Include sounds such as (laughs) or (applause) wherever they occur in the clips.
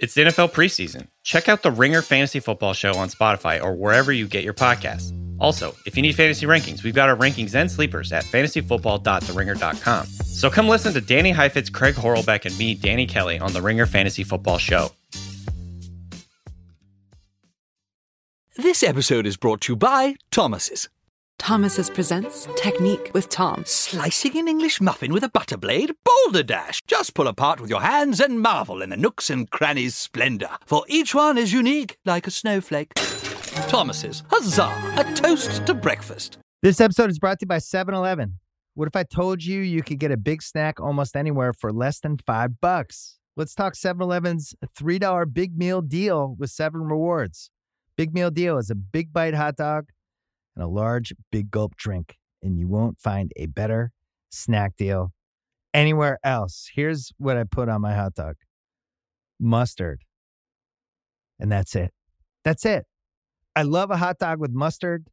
It's the NFL preseason. Check out the Ringer Fantasy Football Show on Spotify or wherever you get your podcasts. Also, if you need fantasy rankings, we've got our rankings and sleepers at fantasyfootball.theringer.com. So come listen to Danny Heifetz, Craig Horlbeck, and me, Danny Kelly, on the Ringer Fantasy Football Show. This episode is brought to you by Thomas's. Thomas's presents Technique with Tom. Slicing an English muffin with a butter blade? Boulder Dash! Just pull apart with your hands and marvel in the nooks and crannies' splendor, for each one is unique like a snowflake. Thomas's, huzzah! A toast to breakfast. This episode is brought to you by 7 Eleven. What if I told you you could get a big snack almost anywhere for less than five bucks? Let's talk 7 Eleven's $3 big meal deal with seven rewards. Big meal deal is a big bite hot dog and a large big gulp drink, and you won't find a better snack deal anywhere else. Here's what I put on my hot dog mustard. And that's it. That's it. I love a hot dog with mustard.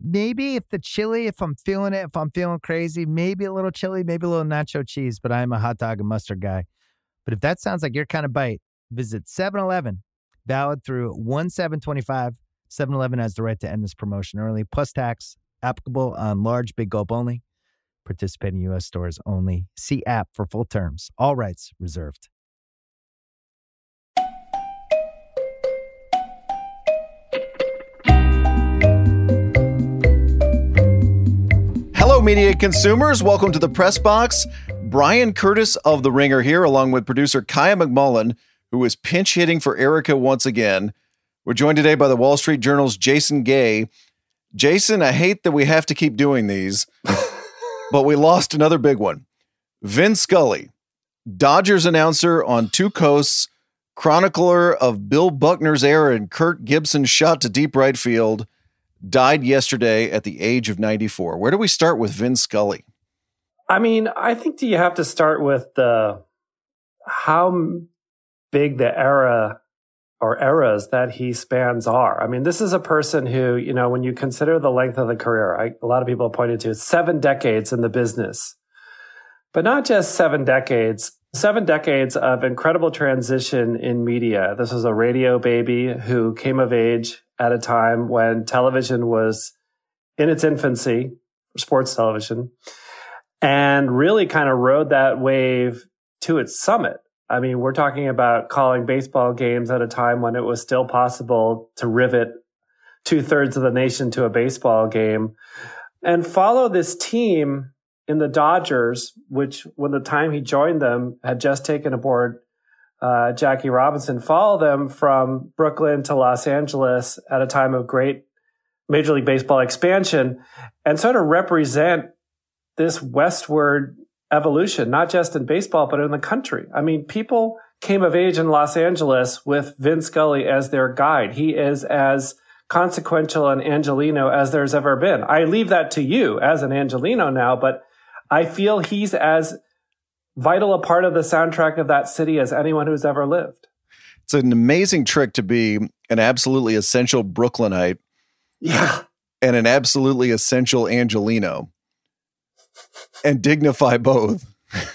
Maybe if the chili, if I'm feeling it, if I'm feeling crazy, maybe a little chili, maybe a little nacho cheese, but I'm a hot dog and mustard guy. But if that sounds like your kind of bite, visit 7 Eleven, valid through 1 7 25. 7 Eleven has the right to end this promotion early, plus tax, applicable on large big gulp only. Participating U.S. stores only. See app for full terms. All rights reserved. Hello, media consumers. Welcome to the press box. Bryan Curtis of The Ringer here, along with producer Kaya McMullen, who is pinch hitting for Erica once again. We're joined today by the Wall Street Journal's Jason Gay. Jason, I hate that we have to keep doing these, (laughs) but we lost another big one. Vin Scully, Dodgers announcer on two coasts, chronicler of Bill Buckner's error and Kirk Gibson's shot to deep right field, died yesterday at the age of 94. Where do we start with Vin Scully? I mean, I think do you have to start with the how big the era or eras that he spans are. I mean, this is a person who, you know, when you consider the length of the career, I, a lot of people pointed to seven decades in the business, but not just seven decades, seven decades of incredible transition in media. This was a radio baby who came of age at a time when television was in its infancy, sports television, and really kind of rode that wave to its summit. I mean, we're talking about calling baseball games at a time when it was still possible to rivet two thirds of the nation to a baseball game. And follow this team in the Dodgers, which when the time he joined them had just taken aboard uh, Jackie Robinson, follow them from Brooklyn to Los Angeles at a time of great Major League Baseball expansion. And sort of represent this westward evolution, not just in baseball, but in the country. I mean, people came of age in Los Angeles with Vin Scully as their guide. He is as consequential an Angeleno as there's ever been. I leave that to you as an Angeleno now, but I feel he's as vital a part of the soundtrack of that city as anyone who's ever lived. It's an amazing trick to be an absolutely essential Brooklynite. Yeah. And an absolutely essential Angeleno and dignify both.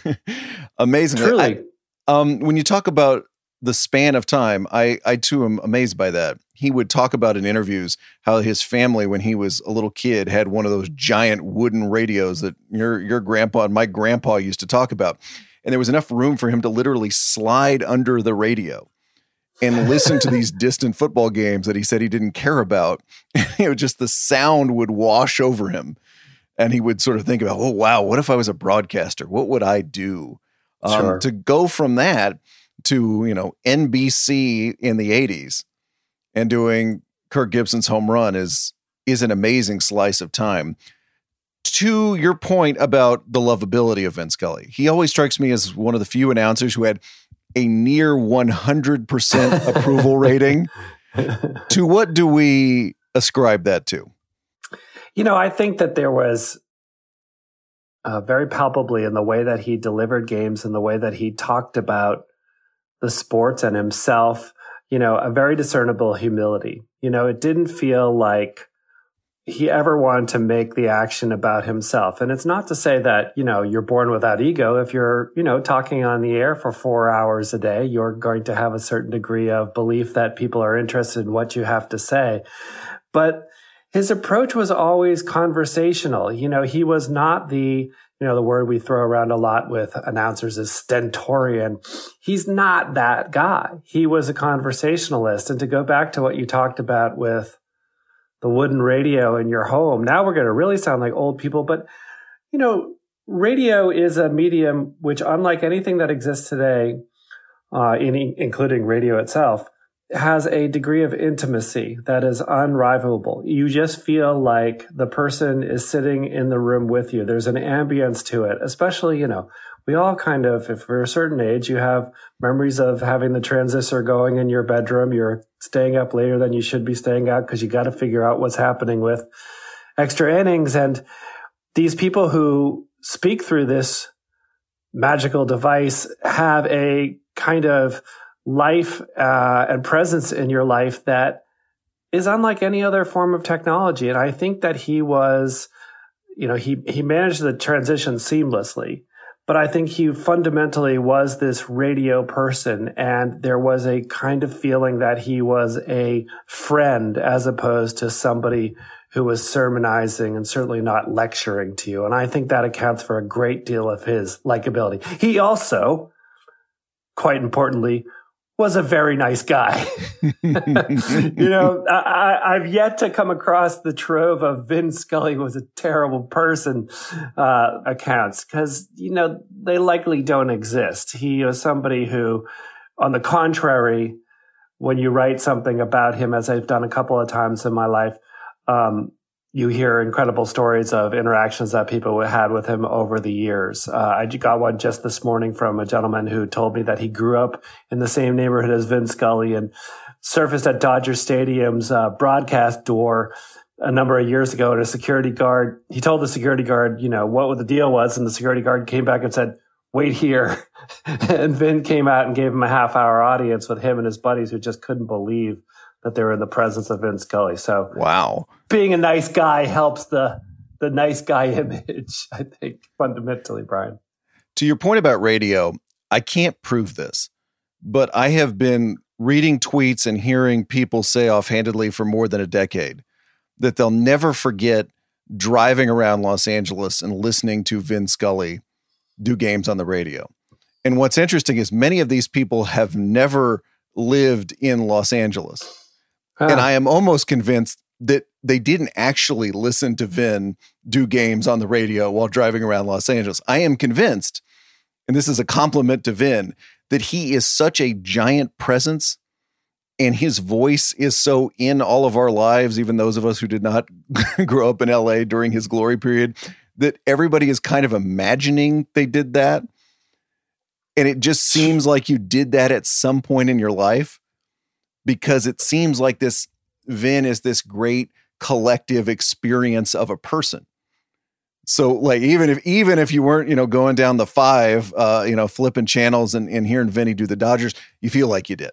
(laughs) Amazing. Truly. I, um, when you talk about the span of time, I, I too am amazed by that. He would talk about in interviews how his family, when he was a little kid, had one of those giant wooden radios that your your grandpa and my grandpa used to talk about, and there was enough room for him to literally slide under the radio and listen to these (laughs) distant football games that he said he didn't care about. (laughs) you know, just the sound would wash over him and he would sort of think about, oh wow, what if I was a broadcaster? What would I do? Um, Sure. To go from that to you know NBC in the '80s and doing Kirk Gibson's home run is is an amazing slice of time. To your point about the lovability of Vin Scully, he always strikes me as one of the few announcers who had a near 100% approval rating. (laughs) to what do we ascribe that to? You know, I think that there was uh, very palpably in the way that he delivered games and the way that he talked about the sports and himself, you know, a very discernible humility. You know, it didn't feel like he ever wanted to make the action about himself. And it's not to say that, you know, you're born without ego. If you're, you know, talking on the air for four hours a day, you're going to have a certain degree of belief that people are interested in what you have to say. But his approach was always conversational. You know, he was not the, you know, the word we throw around a lot with announcers is stentorian. He's not that guy. He was a conversationalist. And to go back to what you talked about with the wooden radio in your home. Now we're going to really sound like old people, but you know, radio is a medium which, unlike anything that exists today, uh, in, including radio itself, has a degree of intimacy that is unrivalable. You just feel like the person is sitting in the room with you. There's an ambience to it, especially, you know, we all kind of, if we're a certain age, you have memories of having the transistor going in your bedroom. You're staying up later than you should be staying out because you got to figure out what's happening with extra innings. And these people who speak through this magical device have a kind of life uh, and presence in your life that is unlike any other form of technology. And I think that he was, you know, he he managed the transition seamlessly but I think he fundamentally was this radio person. And there was a kind of feeling that he was a friend as opposed to somebody who was sermonizing and certainly not lecturing to you. And I think that accounts for a great deal of his likability. He also, quite importantly, was a very nice guy. (laughs) you know, I, have yet to come across the trove of Vin Scully was a terrible person uh, accounts because, you know, they likely don't exist. He was somebody who, on the contrary, when you write something about him, as I've done a couple of times in my life, um, you hear incredible stories of interactions that people had with him over the years. Uh, I got one just this morning from a gentleman who told me that he grew up in the same neighborhood as Vin Scully and surfaced at Dodger Stadium's uh, broadcast door a number of years ago. And a security guard, he told the security guard, you know, what the deal was. And the security guard came back and said, wait here. (laughs) and Vin came out and gave him a half hour audience with him and his buddies who just couldn't believe that they were in the presence of Vin Scully. So wow, being a nice guy helps the the nice guy (laughs) image. I think fundamentally, Bryan. To your point about radio, I can't prove this, but I have been reading tweets and hearing people say offhandedly for more than a decade that they'll never forget driving around Los Angeles and listening to Vin Scully do games on the radio. And what's interesting is many of these people have never lived in Los Angeles. And ah. I am almost convinced that they didn't actually listen to Vin do games on the radio while driving around Los Angeles. I am convinced, and this is a compliment to Vin, that he is such a giant presence and his voice is so in all of our lives, even those of us who did not (laughs) grow up in LA during his glory period, that everybody is kind of imagining they did that. And it just seems like you did that at some point in your life because it seems like this Vin is this great collective experience of a person. So like even if even if you weren't, you know, going down the five, uh, you know, flipping channels and, and hearing Vinny do the Dodgers, you feel like you did.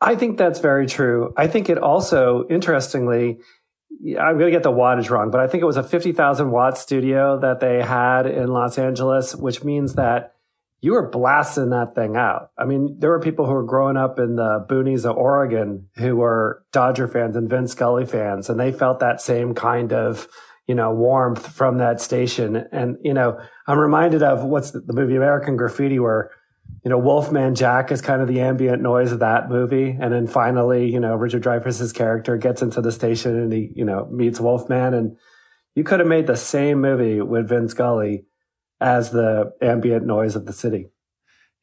I think that's very true. I think it also, interestingly, I'm going to get the wattage wrong, but I think it was a 50,000 watt studio that they had in Los Angeles, which means that you were blasting that thing out. I mean, there were people who were growing up in the boonies of Oregon who were Dodger fans and Vin Scully fans, and they felt that same kind of, you know, warmth from that station. And, you know, I'm reminded of what's the, the movie American Graffiti where, you know, Wolfman Jack is kind of the ambient noise of that movie. And then finally, you know, Richard Dreyfuss's character gets into the station and he, you know, meets Wolfman. And you could have made the same movie with Vin Scully as the ambient noise of the city.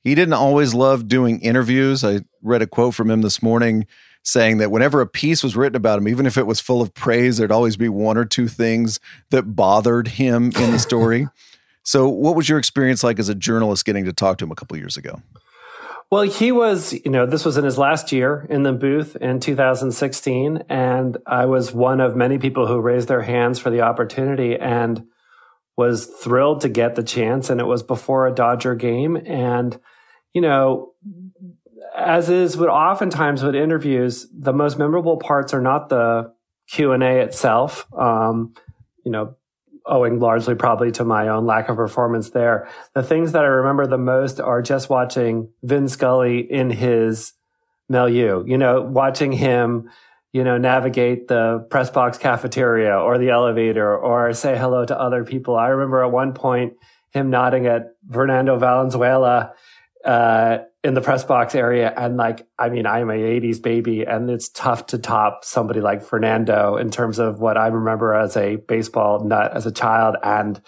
He didn't always love doing interviews. I read a quote from him this morning saying that whenever a piece was written about him, even if it was full of praise, there'd always be one or two things that bothered him in the story. (laughs) so, what was your experience like as a journalist getting to talk to him a couple years ago? Well, he was, you know, this was in his last year in the booth in 2016. And I was one of many people who raised their hands for the opportunity. And was thrilled to get the chance and it was before a Dodger game. And, you know, as is with oftentimes with interviews, the most memorable parts are not the Q and A itself. Um, you know, owing largely probably to my own lack of performance there. The things that I remember the most are just watching Vin Scully in his milieu. You know, watching him you know, navigate the press box cafeteria or the elevator or say hello to other people. I remember at one point him nodding at Fernando Valenzuela uh, in the press box area. And like, I mean, I'm an 80s baby and it's tough to top somebody like Fernando in terms of what I remember as a baseball nut as a child. And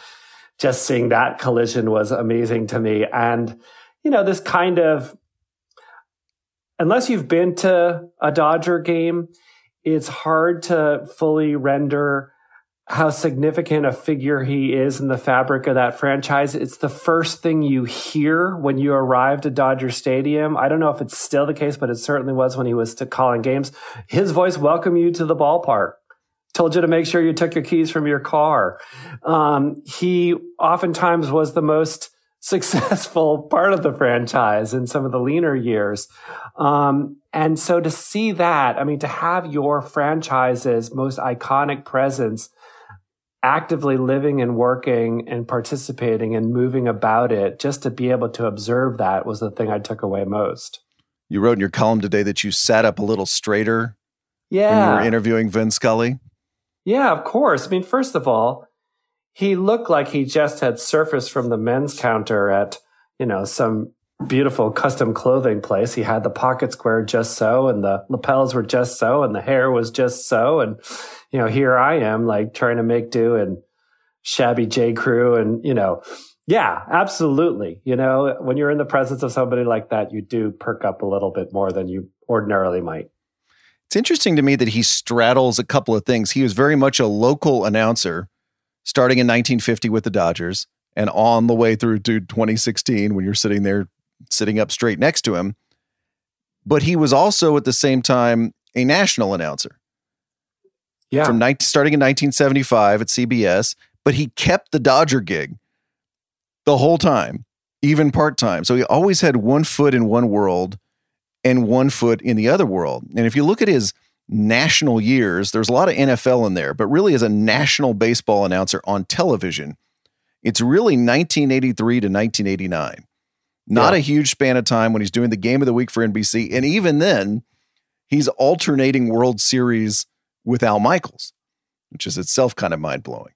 just seeing that collision was amazing to me. And, you know, this kind of, unless you've been to a Dodger game, it's hard to fully render how significant a figure he is in the fabric of that franchise. It's the first thing you hear when you arrived at Dodger Stadium. I don't know if it's still the case, but it certainly was when he was to calling games. His voice welcomed you to the ballpark. Told you to make sure you took your keys from your car. Um, he oftentimes was the most successful (laughs) part of the franchise in some of the leaner years. Um, and so to see that, I mean, to have your franchise's most iconic presence actively living and working and participating and moving about it, just to be able to observe that was the thing I took away most. You wrote in your column today that you sat up a little straighter yeah. when you were interviewing Vin Scully. Yeah, of course. I mean, first of all, he looked like he just had surfaced from the men's counter at, you know, some beautiful custom clothing place. He had the pocket square just so, and the lapels were just so, and the hair was just so. And, you know, here I am like trying to make do and shabby J. Crew. And, you know, yeah, absolutely. You know, when you're in the presence of somebody like that, you do perk up a little bit more than you ordinarily might. It's interesting to me that he straddles a couple of things. He was very much a local announcer starting in 1950 with the Dodgers and on the way through to 2016 when you're sitting there sitting up straight next to him. But he was also at the same time a national announcer. Yeah. From 19, starting in 1975 at CBS, but he kept the Dodger gig the whole time, even part time. So he always had one foot in one world and one foot in the other world. And if you look at his national years, there's a lot of NFL in there, but really as a national baseball announcer on television, it's really 1983 to 1989. Not yeah. a huge span of time when he's doing the game of the week for NBC. And even then, he's alternating World Series with Al Michaels, which is itself kind of mind blowing.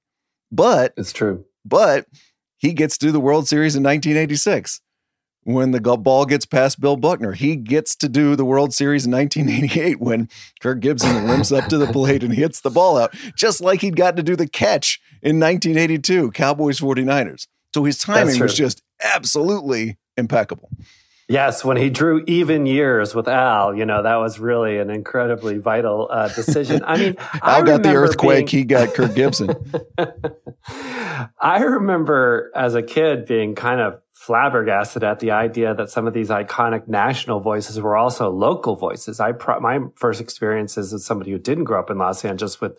But it's true. But he gets to the World Series in 1986 when the ball gets past Bill Buckner. He gets to do the World Series in 1988 when Kirk Gibson limps up to the (laughs) plate and hits the ball out, just like he'd gotten to do the catch in 1982, Cowboys 49ers. So his timing was just absolutely impeccable. Yes, when he drew even years with Al, you know, that was really an incredibly vital uh, decision. I mean, (laughs) Al I got the earthquake, being... he got Kirk Gibson. (laughs) I remember as a kid being kind of flabbergasted at the idea that some of these iconic national voices were also local voices. I pro- my first experiences as somebody who didn't grow up in Los Angeles with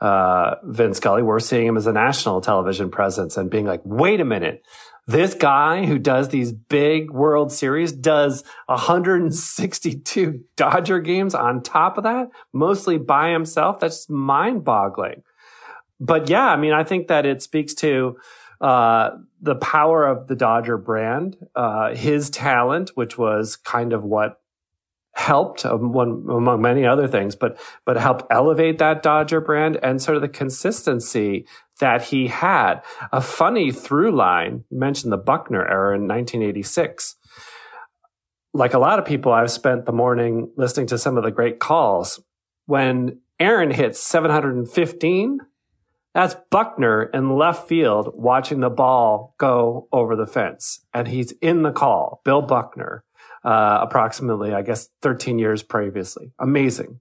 uh, Vin Scully, we're seeing him as a national television presence and being like, wait a minute. This guy who does these big World Series does 162 Dodger games on top of that, mostly by himself. That's mind boggling. But yeah, I mean, I think that it speaks to uh, the power of the Dodger brand, uh, his talent, which was kind of what helped um, one among many other things, but but helped elevate that Dodger brand and sort of the consistency that he had. A funny through line, mentioned the Buckner error in 1986. Like a lot of people, I've spent the morning listening to some of the great calls. When Aaron hits 715, that's Buckner in left field watching the ball go over the fence. And he's in the call, Bill Buckner, uh, approximately, I guess, 13 years previously. Amazing.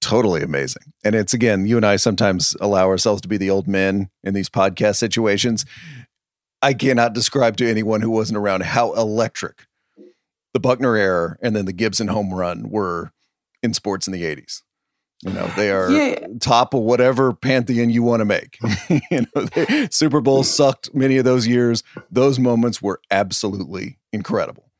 Totally amazing. And it's again, you and I sometimes allow ourselves to be the old men in these podcast situations. I cannot describe to anyone who wasn't around how electric the Buckner error and then the Gibson home run were in sports in the 80s. You know, they are yeah. top of whatever pantheon you want to make. (laughs) you know, they, Super Bowl sucked many of those years. Those moments were absolutely incredible.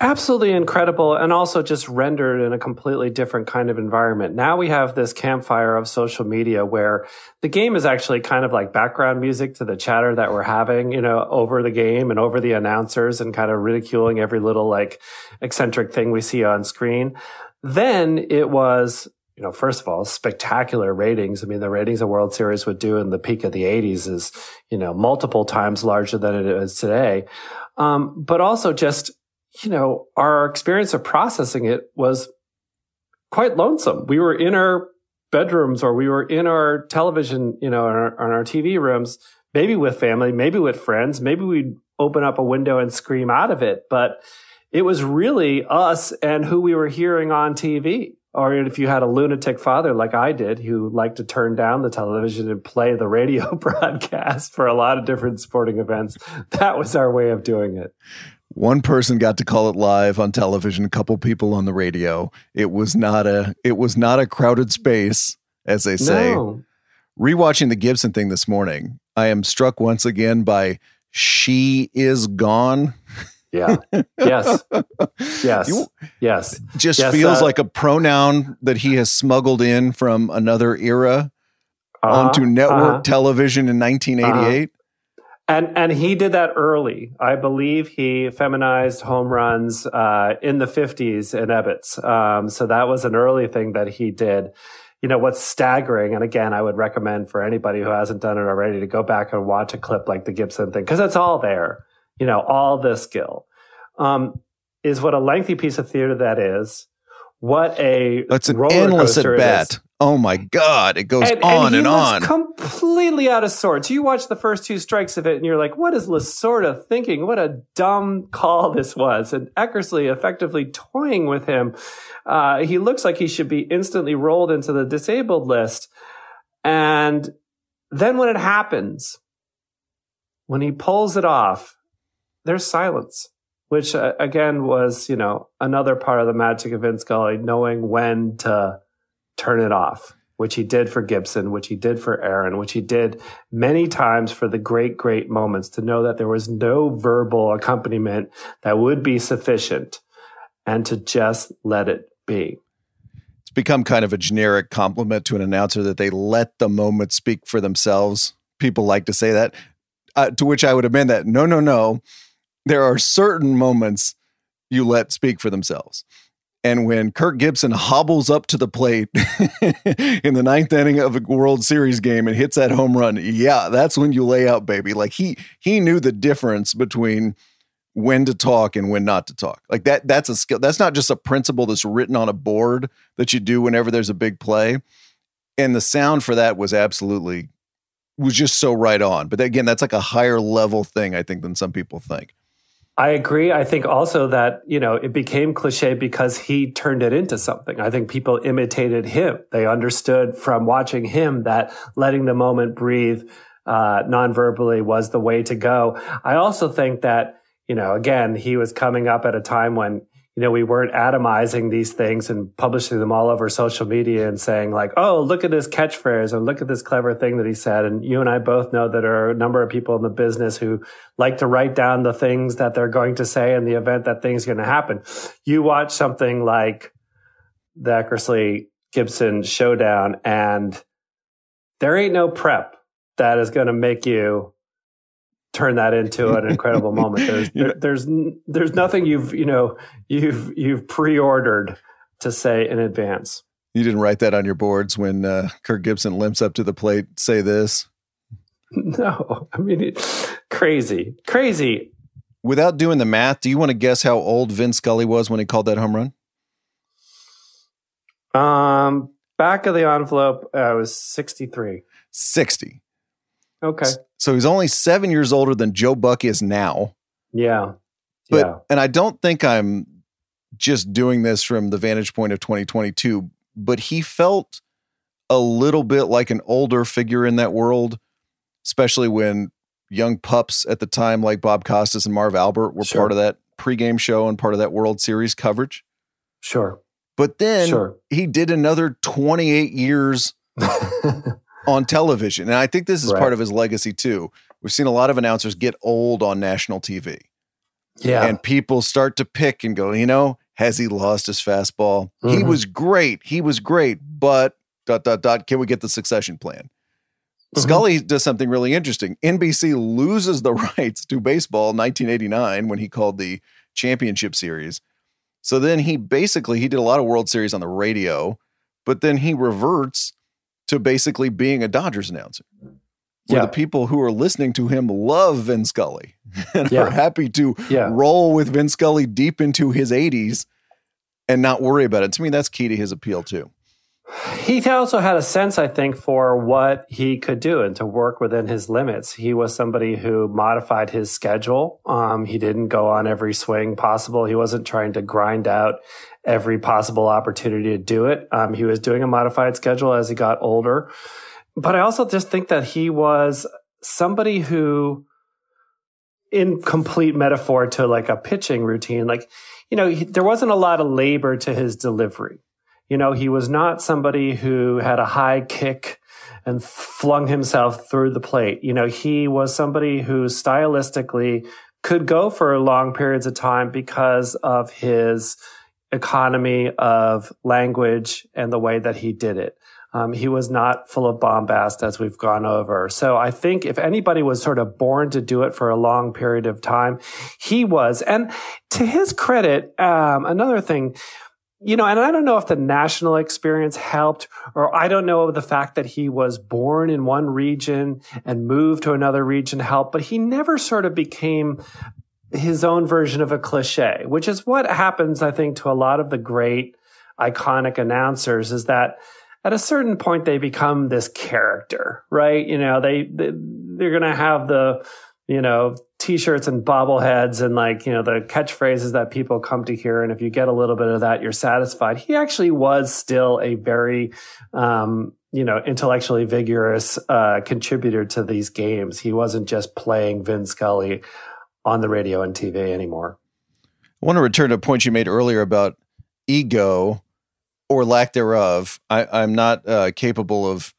Absolutely incredible, and also just rendered in a completely different kind of environment. Now we have this campfire of social media where the game is actually kind of like background music to the chatter that we're having, you know, over the game and over the announcers and kind of ridiculing every little like eccentric thing we see on screen. Then it was you know, first of all, spectacular ratings. I mean, the ratings a World Series would do in the peak of the 80s is, you know, multiple times larger than it is today. Um, but also just, you know, our experience of processing it was quite lonesome. We were in our bedrooms or we were in our television, you know, on our, our TV rooms, maybe with family, maybe with friends, maybe we'd open up a window and scream out of it. But it was really us and who we were hearing on TV or if you had a lunatic father like I did, who liked to turn down the television and play the radio (laughs) broadcast for a lot of different sporting events, that was our way of doing it. One person got to call it live on television, a couple people on the radio. It was not a it was not a crowded space, as they say. No. Rewatching the Gibson thing this morning, I am struck once again by she is gone. Yeah. Yes. (laughs) Yes. You, yes. Just yes, feels uh, like a pronoun that he has smuggled in from another era uh-huh, onto network uh-huh. television in 1988. Uh-huh. And and he did that early. I believe he feminized home runs uh, in the 50s in Ebbets. Um, so that was an early thing that he did. You know what's staggering, and again, I would recommend for anybody who hasn't done it already to go back and watch a clip like the Gibson thing because it's all there you know, all the skill, um, is what a lengthy piece of theater that is. What a that's an endless at bat. Oh my god, it goes and, on and, and on. Completely out of sorts. You watch the first two strikes of it, and you're like, "What is Lasorda thinking? What a dumb call this was!" And Eckersley effectively toying with him. Uh, he looks like he should be instantly rolled into the disabled list. And then when it happens, when he pulls it off, there's silence, which uh, again was, you know, another part of the magic of Vin Scully, knowing when to turn it off, which he did for Gibson, which he did for Aaron, which he did many times for the great, great moments to know that there was no verbal accompaniment that would be sufficient and to just let it be. It's become kind of a generic compliment to an announcer that they let the moment speak for themselves. People like to say that. Uh, to which I would amend that no, no, no there are certain moments you let speak for themselves. And when Kirk Gibson hobbles up to the plate (laughs) in the ninth inning of a World Series game and hits that home run, yeah, that's when you lay out, baby. Like he he knew the difference between when to talk and when not to talk. Like that that's a skill. That's not just a principle that's written on a board that you do whenever there's a big play. And the sound for that was absolutely was just so right on. But again, that's like a higher level thing I think than some people think. I agree. I think also that, you know, it became cliche because he turned it into something. I think people imitated him. They understood from watching him that letting the moment breathe uh, non-verbally was the way to go. I also think that, you know, again, he was coming up at a time when you know, we weren't atomizing these things and publishing them all over social media and saying like, oh, look at this catchphrase or look at this clever thing that he said. And you and I both know that there are a number of people in the business who like to write down the things that they're going to say in the event that things are going to happen. You watch something like the Eckersley Gibson showdown and there ain't no prep that is going to make you turn that into an (laughs) incredible moment. There's there, there's there's nothing you've you know you've you've pre-ordered to say in advance. You didn't write that on your boards when uh, Kirk Gibson limps up to the plate. Say this. (laughs) No, I mean it, crazy, crazy. Without doing the math, do you want to guess how old Vin Scully was when he called that home run? Um, back of the envelope, uh, I was sixty three. Sixty. Okay. So he's only seven years older than Joe Buck is now. Yeah. But yeah. and I don't think I'm just doing this from the vantage point of 2022, but he felt a little bit like an older figure in that world, especially when young pups at the time like Bob Costas and Marv Albert were sure. part of that pregame show and part of that World Series coverage. Sure. But then sure. he did another 28 years (laughs) on television. And I think this is right. part of his legacy too. We've seen a lot of announcers get old on national TV. Yeah. And people start to pick and go, you know, has he lost his fastball? He Mhm. was great. He was great, but dot dot dot. Can we get the succession plan? Mhm. Scully does something really interesting. NBC loses the (laughs) rights to baseball in 1989 when he called the championship series. So then he basically he did a lot of World Series on the radio, but then he reverts to basically being a Dodgers announcer. Where Yeah. the people who are listening to him love Vin Scully (laughs) and Yeah. are happy to Yeah. roll with Vin Scully deep into his 80s and not worry about it. To me, that's key to his appeal too. (sighs) He also had a sense, I think, for what he could do and to work within his limits. He was somebody who modified his schedule. Um, he didn't go on every swing possible. He wasn't trying to grind out every possible opportunity to do it. Um, he was doing a modified schedule as he got older. But I also just think that he was somebody who, in complete metaphor to like a pitching routine, like, you know, he, there wasn't a lot of labor to his delivery. You know, he was not somebody who had a high kick and flung himself through the plate. You know, he was somebody who stylistically could go for long periods of time because of his economy of language and the way that he did it. Um, he was not full of bombast as we've gone over. So I think if anybody was sort of born to do it for a long period of time, he was. And to his credit, um, another thing, you know, and I don't know if the national experience helped, or I don't know of the fact that he was born in one region and moved to another region helped, but he never sort of became his own version of a cliche, which is what happens, I think, to a lot of the great iconic announcers is that at a certain point they become this character, right? You know, they, they they're going to have the, you know, t-shirts and bobbleheads and like, you know, the catchphrases that people come to hear. And if you get a little bit of that, you're satisfied. He actually was still a very, um, you know, intellectually vigorous, uh, contributor to these games. He wasn't just playing Vin Scully on the radio and TV anymore. I want to return to a point you made earlier about ego or lack thereof. I, I'm not uh, capable of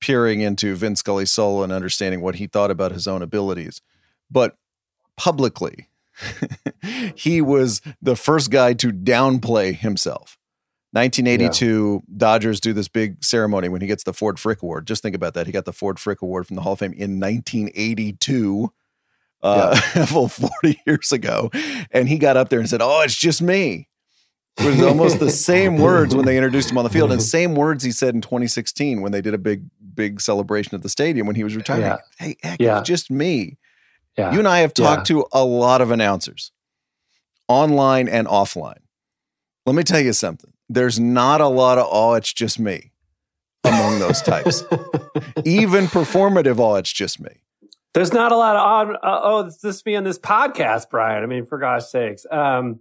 peering into Vin Scully's soul and understanding what he thought about his own abilities. But publicly, (laughs) he was the first guy to downplay himself. 1982, Dodgers do this big ceremony when he gets the Ford Frick Award. Just think about that. He got the Ford Frick Award from the Hall of Fame in 1982, uh, full (laughs) 40 years ago. And he got up there and said, Oh, it's just me. It was almost the same (laughs) words when they introduced him on the field, and (laughs) same words he said in 2016 when they did a big, big celebration at the stadium when he was retiring. Yeah. Hey, heck, Yeah. it's just me. Yeah. You and I have Yeah. talked to a lot of announcers, online and offline. Let me tell you something. There's not a lot of oh, it's just me among those types. Even performative, oh, it's just me. There's not a lot of on. Uh, oh, it's just me on this podcast, Bryan. I mean, for gosh sakes. Um,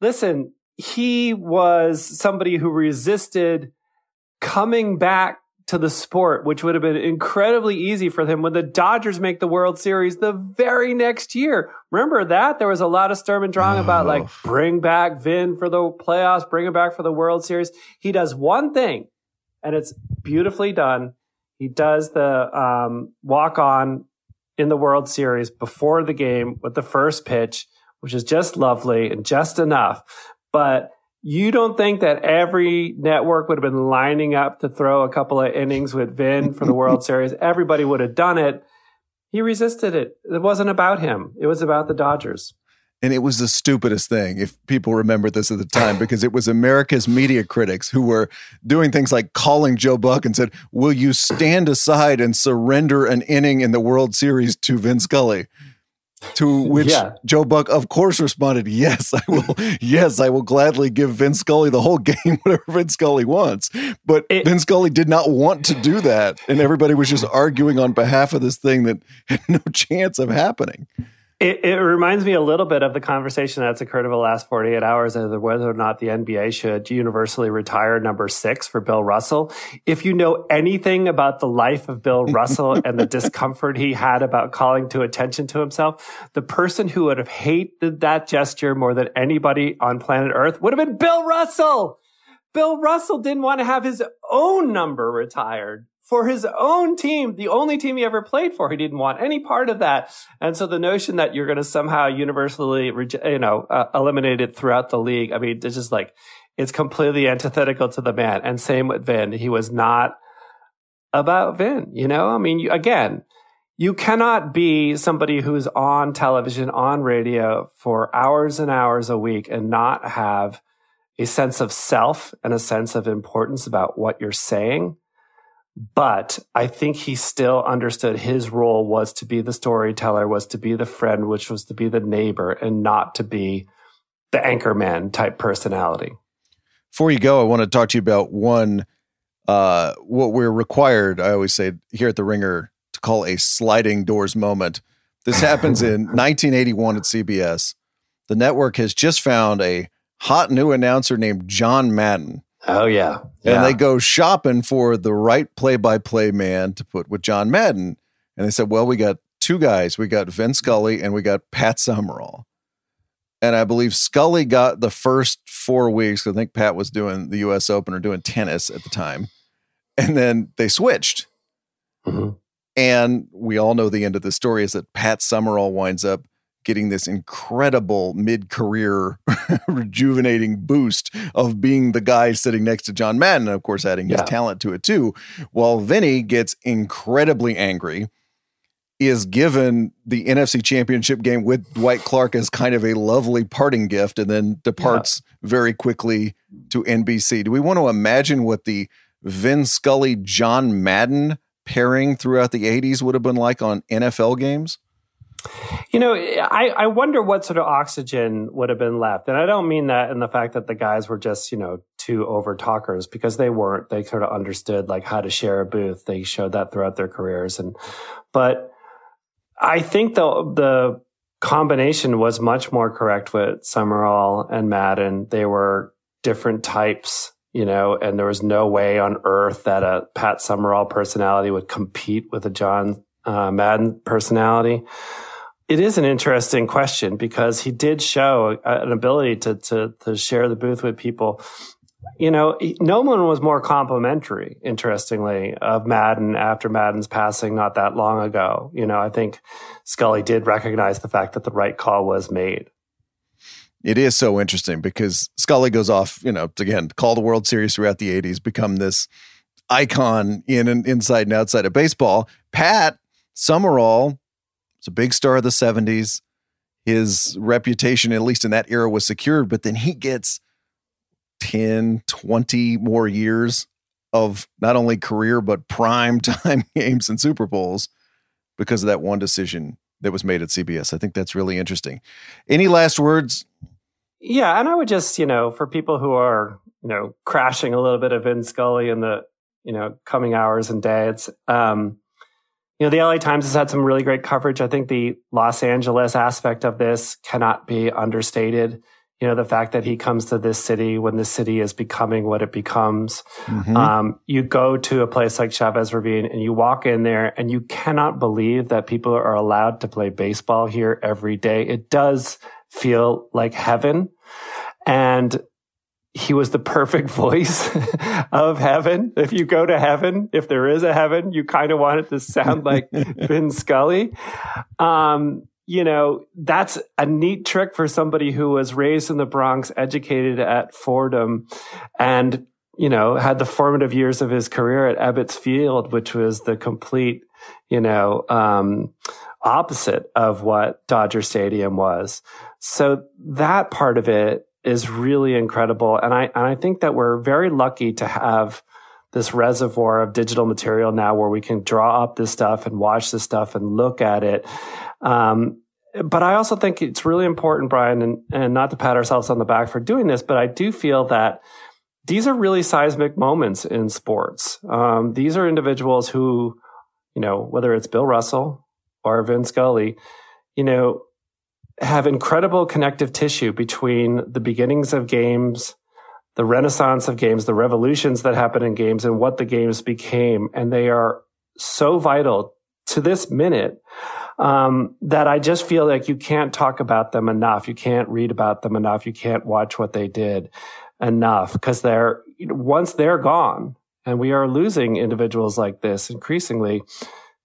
listen, he was somebody who resisted coming back to the sport, which would have been incredibly easy for him when the Dodgers make the World Series the very next year. Remember that? There was a lot of Sturm and Drang about like Oh. bring back Vin for the playoffs, bring him back for the World Series. He does one thing, and it's beautifully done. He does the um, walk on in the World Series before the game with the first pitch, which is just lovely and just enough. But you don't think that every network would have been lining up to throw a couple of innings with Vin for the World (laughs) Series? Everybody would have done it. He resisted it. It wasn't about him. It was about the Dodgers. And it was the stupidest thing, if people remember this at the time, (laughs) because it was America's media critics who were doing things like calling Joe Buck and said, Will you stand aside and surrender an inning in the World Series to Vin Scully? To which Yeah. Joe Buck, of course, responded, Yes, I will. (laughs) yes, I will gladly give Vin Scully the whole (laughs) game, whatever Vin Scully wants. But It- Vin Scully did not want to do that. And everybody was just arguing on behalf of this thing that had no chance of happening. It, it reminds me a little bit of the conversation that's occurred over the last 48 hours as to whether or not the NBA should universally retire number six for Bill Russell. If you know anything about the life of Bill (laughs) Russell and the discomfort he had about calling to attention to himself, the person who would have hated that gesture more than anybody on planet Earth would have been Bill Russell. Bill Russell didn't want to have his own number retired for his own team, the only team he ever played for. He didn't want any part of that. And so the notion that you're going to somehow universally, you know, uh, eliminate it throughout the league, I mean, it's just like, it's completely antithetical to the man. And same with Vin. He was not about Vin, you know? I mean, you, again, you cannot be somebody who's on television, on radio for hours and hours a week and not have a sense of self and a sense of importance about what you're saying but I think he still understood his role was to be the storyteller, was to be the friend, which was to be the neighbor and not to be the anchorman type personality. Before you go, I want to talk to you about one, uh, what we're required, I always say here at The Ringer, to call a sliding doors moment. This happens in (laughs) 1981 at CBS. The network has just found a hot new announcer named John Madden Oh yeah. yeah. And they go shopping for the right play-by-play man to put with John Madden. And they said, "Well, we got two guys. We got Vin Scully and we got Pat Summerall." And I believe Scully got the first 4 weeks. I think Pat was doing the US Open or doing tennis at the time. And then they switched. Mm-hmm. And we all know the end of the story is that Pat Summerall winds up getting this incredible mid-career (laughs) rejuvenating boost of being the guy sitting next to John Madden, and of course adding his talent to it too. While Vinny gets incredibly angry, is given the NFC Championship game with Dwight Clark as kind of a lovely parting gift, and then departs yeah. very quickly to NBC. Do we want to imagine what the Vin Scully John Madden pairing throughout the 80s would have been like on NFL games? You know, I, I wonder what sort of oxygen would have been left. And I don't mean that in the fact that the guys were just, you know, two over talkers because they weren't. They sort of understood like how to share a booth. They showed that throughout their careers. And, but I think the, the combination was much more correct with Summerall and Madden. They were different types, you know, and there was no way on earth that a Pat Summerall personality would compete with a John uh, Madden personality. It is an interesting question because he did show an ability to, to, to share the booth with people. You know, no one was more complimentary, interestingly, of Madden after Madden's passing not that long ago. You know, I think Scully did recognize the fact that the right call was made. It is so interesting because Scully goes off, you know, again, call the World Series throughout the 80s, become this icon in and inside and outside of baseball. Pat Summerall a big star of the 70s. His reputation, at least in that era, was secured, but then he gets 10, 20 more years of not only career, but prime (laughs) time games and Super Bowls because of that one decision that was made at CBS. I think that's really interesting. Any last words? Yeah, and I would just, you know, for people who are, you know, crashing a little bit of Vin Scully in the, you know, coming hours and days, um, you know, the LA Times has had some really great coverage. I think the Los Angeles aspect of this cannot be understated. You know, the fact that he comes to this city when the city is becoming what it becomes. Mm-hmm. Um, you go to a place like Chavez Ravine and you walk in there and you cannot believe that people are allowed to play baseball here every day. It does feel like heaven. And he was the perfect (laughs) voice of heaven. If you go to heaven, if there is a heaven, you kind of want it to sound like (laughs) Vin Scully. Um, you know, that's a neat trick for somebody who was raised in the Bronx, educated at Fordham, and, you know, had the formative years of his career at Ebbets Field, which was the complete, you know, um, opposite of what Dodger Stadium was. So that part of it is really incredible. And I, and I think that we're very lucky to have this reservoir of digital material now where we can draw up this stuff and watch this stuff and look at it. Um, but I also think it's really important, Bryan, and, and not to pat ourselves on the back for doing this, but I do feel that these are really seismic moments in sports. Um, these are individuals who, you know, whether it's Bill Russell or Vin Scully, you know, have incredible connective tissue between the beginnings of games, the renaissance of games, the revolutions that happen in games and what the games became. And they are so vital to this minute um, that I just feel like you can't talk about them enough. You can't read about them enough. You can't watch what they did enough because they're once they're gone and we are losing individuals like this increasingly.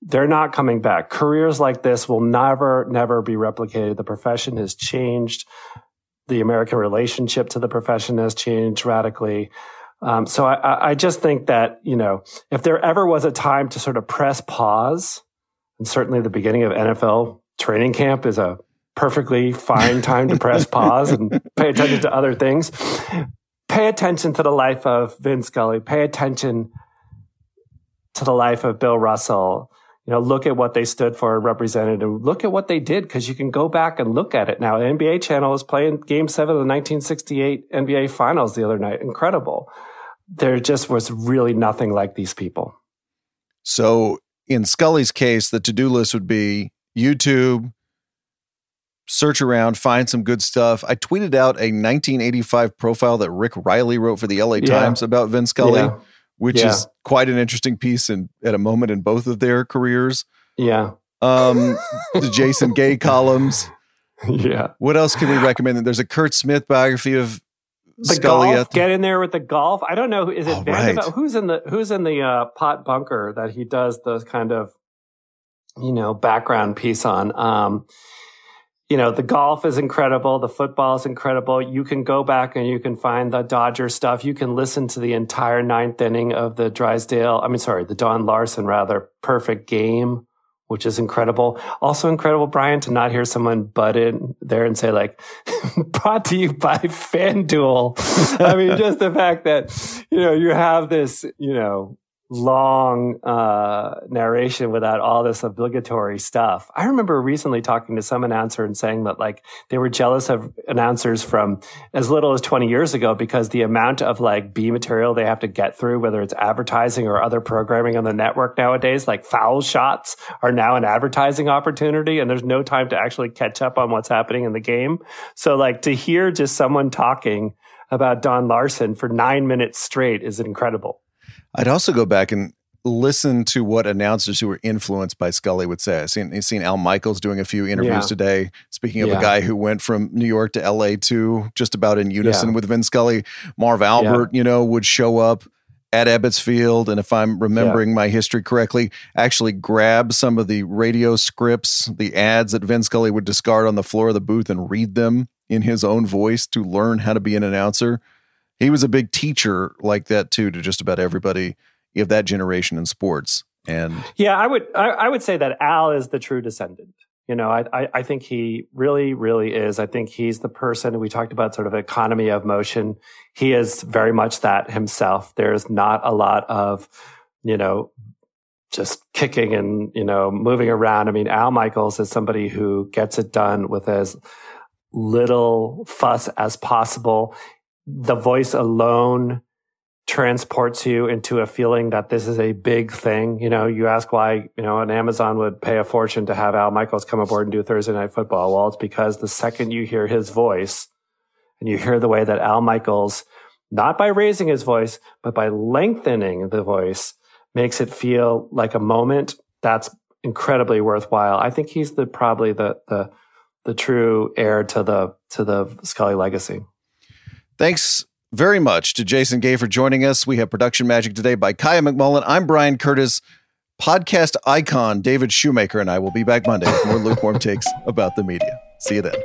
They're not coming back. Careers like this will never, never be replicated. The profession has changed. The American relationship to the profession has changed radically. Um, so I, I just think that, you know, if there ever was a time to sort of press pause, and certainly the beginning of NFL training camp is a perfectly fine time to press (laughs) pause and pay attention to other things. Pay attention to the life of Vin Scully. Pay attention to the life of Bill Russell. You know, look at what they stood for and represented and look at what they did because you can go back and look at it now. The NBA channel was playing game seven of the 1968 NBA finals the other night. Incredible. There just was really nothing like these people. So in Scully's case, the to do list would be YouTube, search around, find some good stuff. I tweeted out a 1985 profile that Rick Reilly wrote for the LA yeah. Times about Vin Scully, yeah. Which yeah. is quite an interesting piece and at a moment in both of their careers. Yeah. Um, the Jason Gay (laughs) columns. Yeah. What else can we recommend? There's a Curt Smith biography of the Scully golf. Get in there with the golf. I don't know. Is it oh, right. Who's in the Who's in the uh, pot bunker that he does the kind of you know background piece on? Um, you know, the golf is incredible. The football is incredible. You can go back and you can find the Dodger stuff. You can listen to the entire ninth inning of the Drysdale, I mean, sorry, the Don Larsen rather perfect game, which is incredible. Also incredible, Bryan, to not hear someone butt in there and say like, (laughs) brought to you by FanDuel. I mean, just the fact that, you know, you have this, you know, long uh, narration without all this obligatory stuff. I remember recently talking to some announcer and saying that like they were jealous of announcers from as little as 20 years ago because the amount of like B material they have to get through, whether it's advertising or other programming on the network nowadays, like foul shots are now an advertising opportunity and there's no time to actually catch up on what's happening in the game. So like to hear just someone talking about Don Larsen for nine minutes straight is incredible. I'd also go back and listen to what announcers who were influenced by Scully would say. I've seen, I've seen Al Michaels doing a few interviews yeah. today. Speaking of yeah. a guy who went from New York to LA to just about in unison yeah. with Vin Scully, Marv Albert, you know, would show up at Ebbets Field, and if I'm remembering my history correctly, actually grab some of the radio scripts, the ads that Vin Scully would discard on the floor of the booth and read them in his own voice to learn how to be an announcer he was a big teacher like that too to just about everybody of that generation in sports. And yeah, I would I, I would say that Al is the true descendant. You know, I, I, I think he really, really is. I think he's the person we talked about sort of economy of motion. He is very much that himself. There's not a lot of, you know, just kicking and, you know, moving around. I mean, Al Michaels is somebody who gets it done with as little fuss as possible the voice alone transports you into a feeling that this is a big thing. You know, you ask why, you know, an Amazon would pay a fortune to have Al Michaels come aboard and do Thursday night football. Well, it's because the second you hear his voice and you hear the way that Al Michaels, not by raising his voice, but by lengthening the voice, makes it feel like a moment that's incredibly worthwhile. I think he's the probably the the the true heir to the to the Scully legacy. Thanks very much to Jason Gay for joining us. We have production magic today by Kaya McMullen. I'm Bryan Curtis. Podcast icon David Shoemaker and I will be back Monday with more lukewarm takes about the media. See you then.